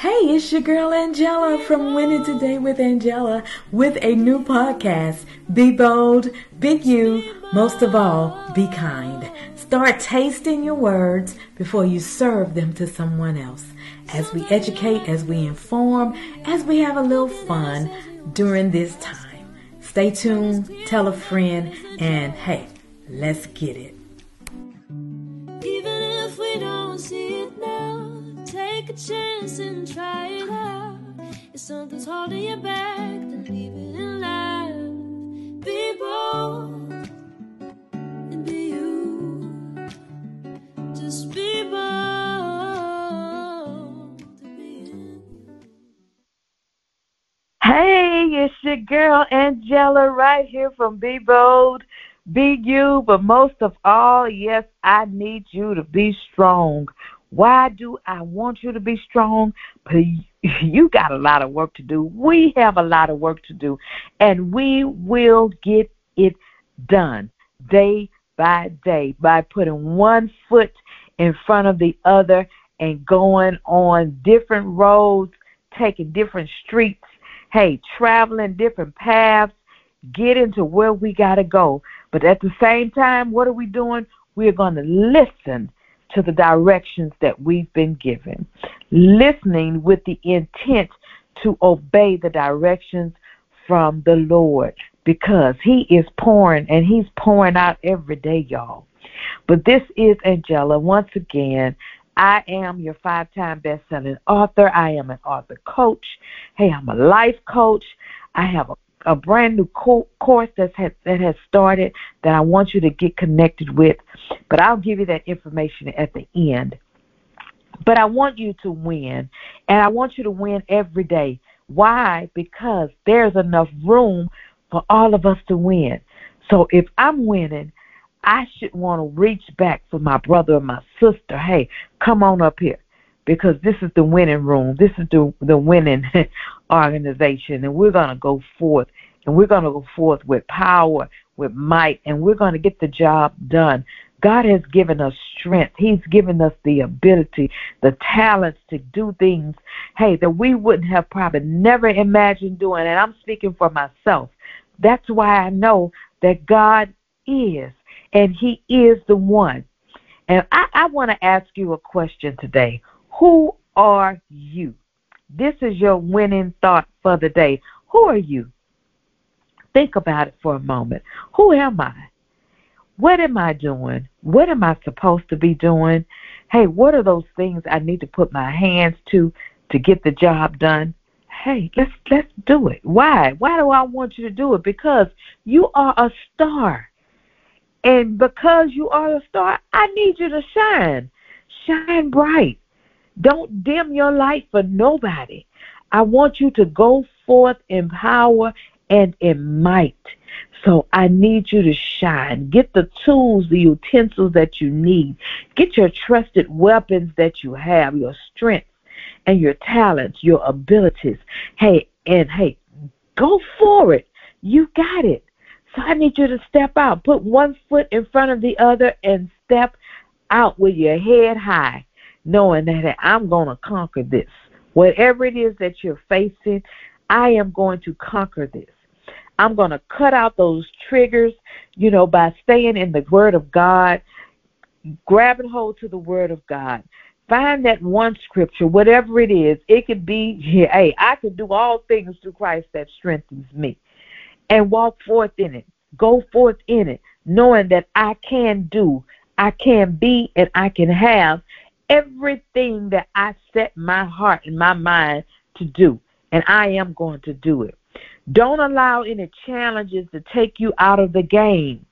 Hey, it's your girl Angela from Winning Today with Angela with a new podcast. Be bold, be you, most of all, be kind. Start tasting your words before you serve them to someone else. As we educate, as we inform, as we have a little fun during this time. Stay tuned, tell a friend, and hey, let's get it. A chance and try it out. If something's holding you back, then leave it in life. Be bold and be you. Just be bold. Hey, it's your girl Angela right here from Be Bold, Be You, but most of all, yes, I need you to be strong. Why do I want you to be strong? But you got a lot of work to do. We have a lot of work to do, and we will get it done day by day by putting one foot in front of the other and going on different roads, taking different streets, hey, traveling different paths, getting to where we got to go. But at the same time, what are we doing? We're going to listen to the directions that we've been given, listening with the intent to obey the directions from the Lord because He is pouring and He's pouring out every day, y'all. But this is Angela. Once again, I am your five time best selling author. I am an author coach. Hey, I'm a life coach. I have a a brand new co- course that's has, that has started that I want you to get connected with. But I'll give you that information at the end. But I want you to win, and I want you to win every day. Why? Because there's enough room for all of us to win. So if I'm winning, I should want to reach back for my brother or my sister. Hey, come on up here because this is the winning room. This is the the winning organization, and we're gonna go forth, and we're gonna go forth with power, with might, and we're gonna get the job done. God has given us strength. He's given us the ability, the talents to do things, hey, that we wouldn't have probably never imagined doing. And I'm speaking for myself. That's why I know that God is, and He is the one. And I, I want to ask you a question today. Who are you? This is your winning thought for the day. Who are you? Think about it for a moment. Who am I? What am I doing? What am I supposed to be doing? Hey, what are those things I need to put my hands to to get the job done? Hey, let's let's do it. Why? Why do I want you to do it? Because you are a star. And because you are a star, I need you to shine. Shine bright. Don't dim your light for nobody. I want you to go forth in power and in might. So I need you to shine. Get the tools, the utensils that you need. Get your trusted weapons that you have, your strength and your talents, your abilities. Hey, and hey, go for it. You got it. So I need you to step out. Put one foot in front of the other and step out with your head high knowing that I'm going to conquer this. Whatever it is that you're facing, I am going to conquer this. I'm going to cut out those triggers, you know, by staying in the Word of God, grabbing hold to the Word of God. Find that one scripture, whatever it is. It could be, hey, I can do all things through Christ that strengthens me. And walk forth in it. Go forth in it, knowing that I can do, I can be, and I can have everything that I set my heart and my mind to do, and I am going to do it. Don't allow any challenges to take you out of the game.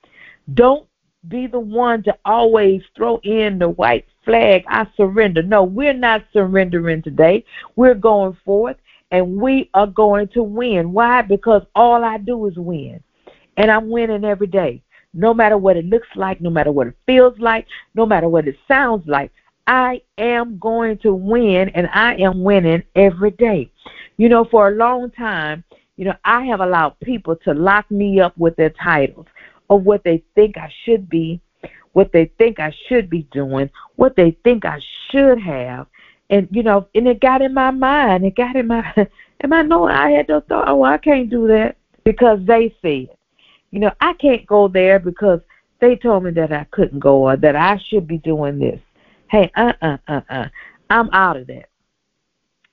Don't be the one to always throw in the white flag, I surrender. No, we're not surrendering today. We're going forth and we are going to win. Why? Because all I do is win. And I'm winning every day. No matter what it looks like, no matter what it feels like, no matter what it sounds like, I am going to win and I am winning every day. You know, for a long time, you know, I have allowed people to lock me up with their titles of what they think I should be, what they think I should be doing, what they think I should have. and you know, and it got in my mind. It got in my, and I know I had the thought, oh, I can't do that because they said, you know, I can't go there because they told me that I couldn't go or that I should be doing this. Hey, uh, uh, uh, uh, I'm out of that.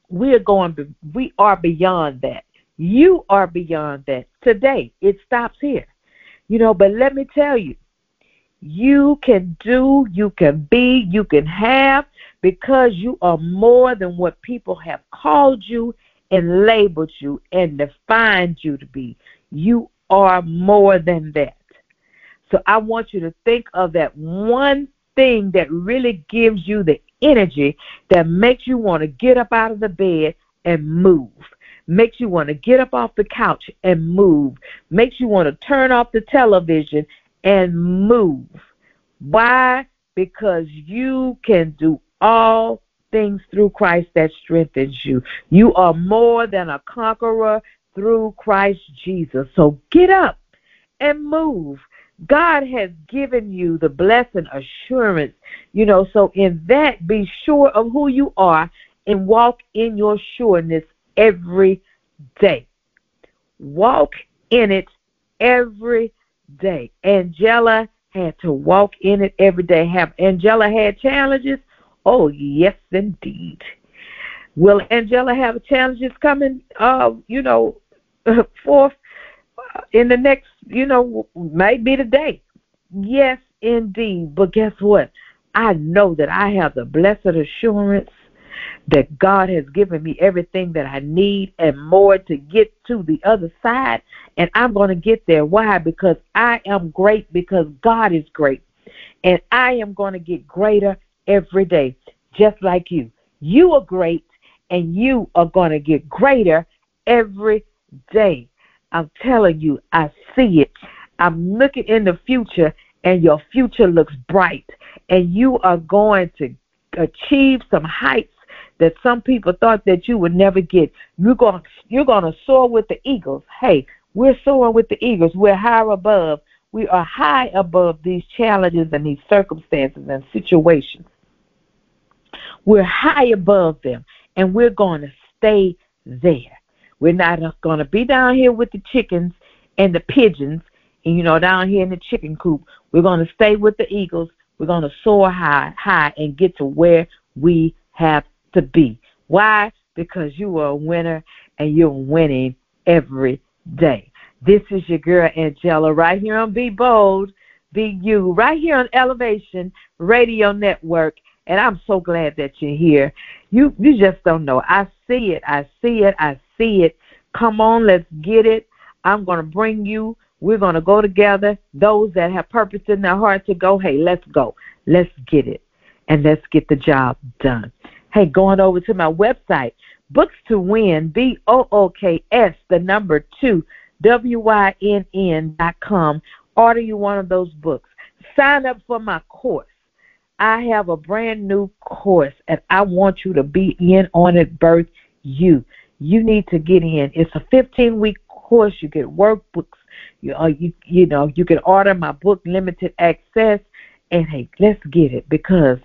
We are going. We are beyond that. You are beyond that. Today, it stops here. You know, but let me tell you, you can do, you can be, you can have because you are more than what people have called you and labeled you and defined you to be. You are more than that. So I want you to think of that one thing that really gives you the energy that makes you want to get up out of the bed and move. Makes you want to get up off the couch and move. Makes you want to turn off the television and move. Why? Because you can do all things through Christ that strengthens you. You are more than a conqueror through Christ Jesus. So get up and move. God has given you the blessing assurance, you know, so in that be sure of who you are and walk in your sureness every day. Walk in it every day. Angela had to walk in it every day. Have Angela had challenges? Oh, yes, indeed. Will Angela have challenges coming, uh, you know, forth in the next, you know, maybe today? Yes, indeed. But guess what? I know that I have the blessed assurance that God has given me everything that I need and more to get to the other side. And I'm going to get there. Why? Because I am great because God is great. And I am going to get greater every day, just like you. You are great and you are going to get greater every day. I'm telling you, I see it. I'm looking in the future and your future looks bright and you are going to achieve some heights that some people thought that you would never get. You're going you're going to soar with the eagles. Hey, we're soaring with the eagles. We're higher above. We are high above these challenges and these circumstances and situations. We're high above them, and we're going to stay there. We're not going to be down here with the chickens and the pigeons, and you know, down here in the chicken coop. We're going to stay with the eagles. We're going to soar high, high, and get to where we have to be. Why? Because you are a winner and you're winning every day. This is your girl Angela right here on Be Bold, Be You, right here on Elevation Radio Network. And I'm so glad that you're here. You you just don't know. I see it. I see it. I see it. Come on, let's get it. I'm gonna bring you. We're gonna go together. Those that have purpose in their heart to go, hey, let's go. Let's get it. And let's get the job done. Hey, going over to my website, Books to Win, B O O K S, the number two, W Y N N dot com. Order you one of those books. Sign up for my course. I have a brand new course, and I want you to be in on it. Birth you. You need to get in. It's a 15 week course. You get workbooks. You, uh, you you know you can order my book, limited access, and hey, let's get it because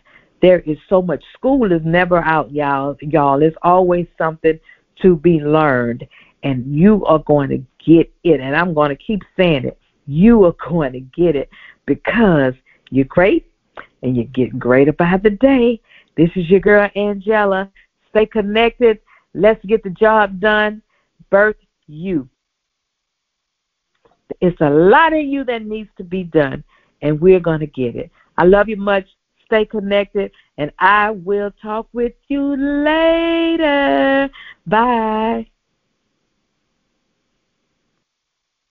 there is so much. School is never out, y'all. Y'all, it's always something to be learned, and you are going to get it. And I'm going to keep saying it. You are going to get it because you're great and you're getting greater by the day. This is your girl Angela. Stay connected. Let's get the job done. Birth you. It's a lot of you that needs to be done, and we're going to get it. I love you much stay connected, and I will talk with you later. Bye.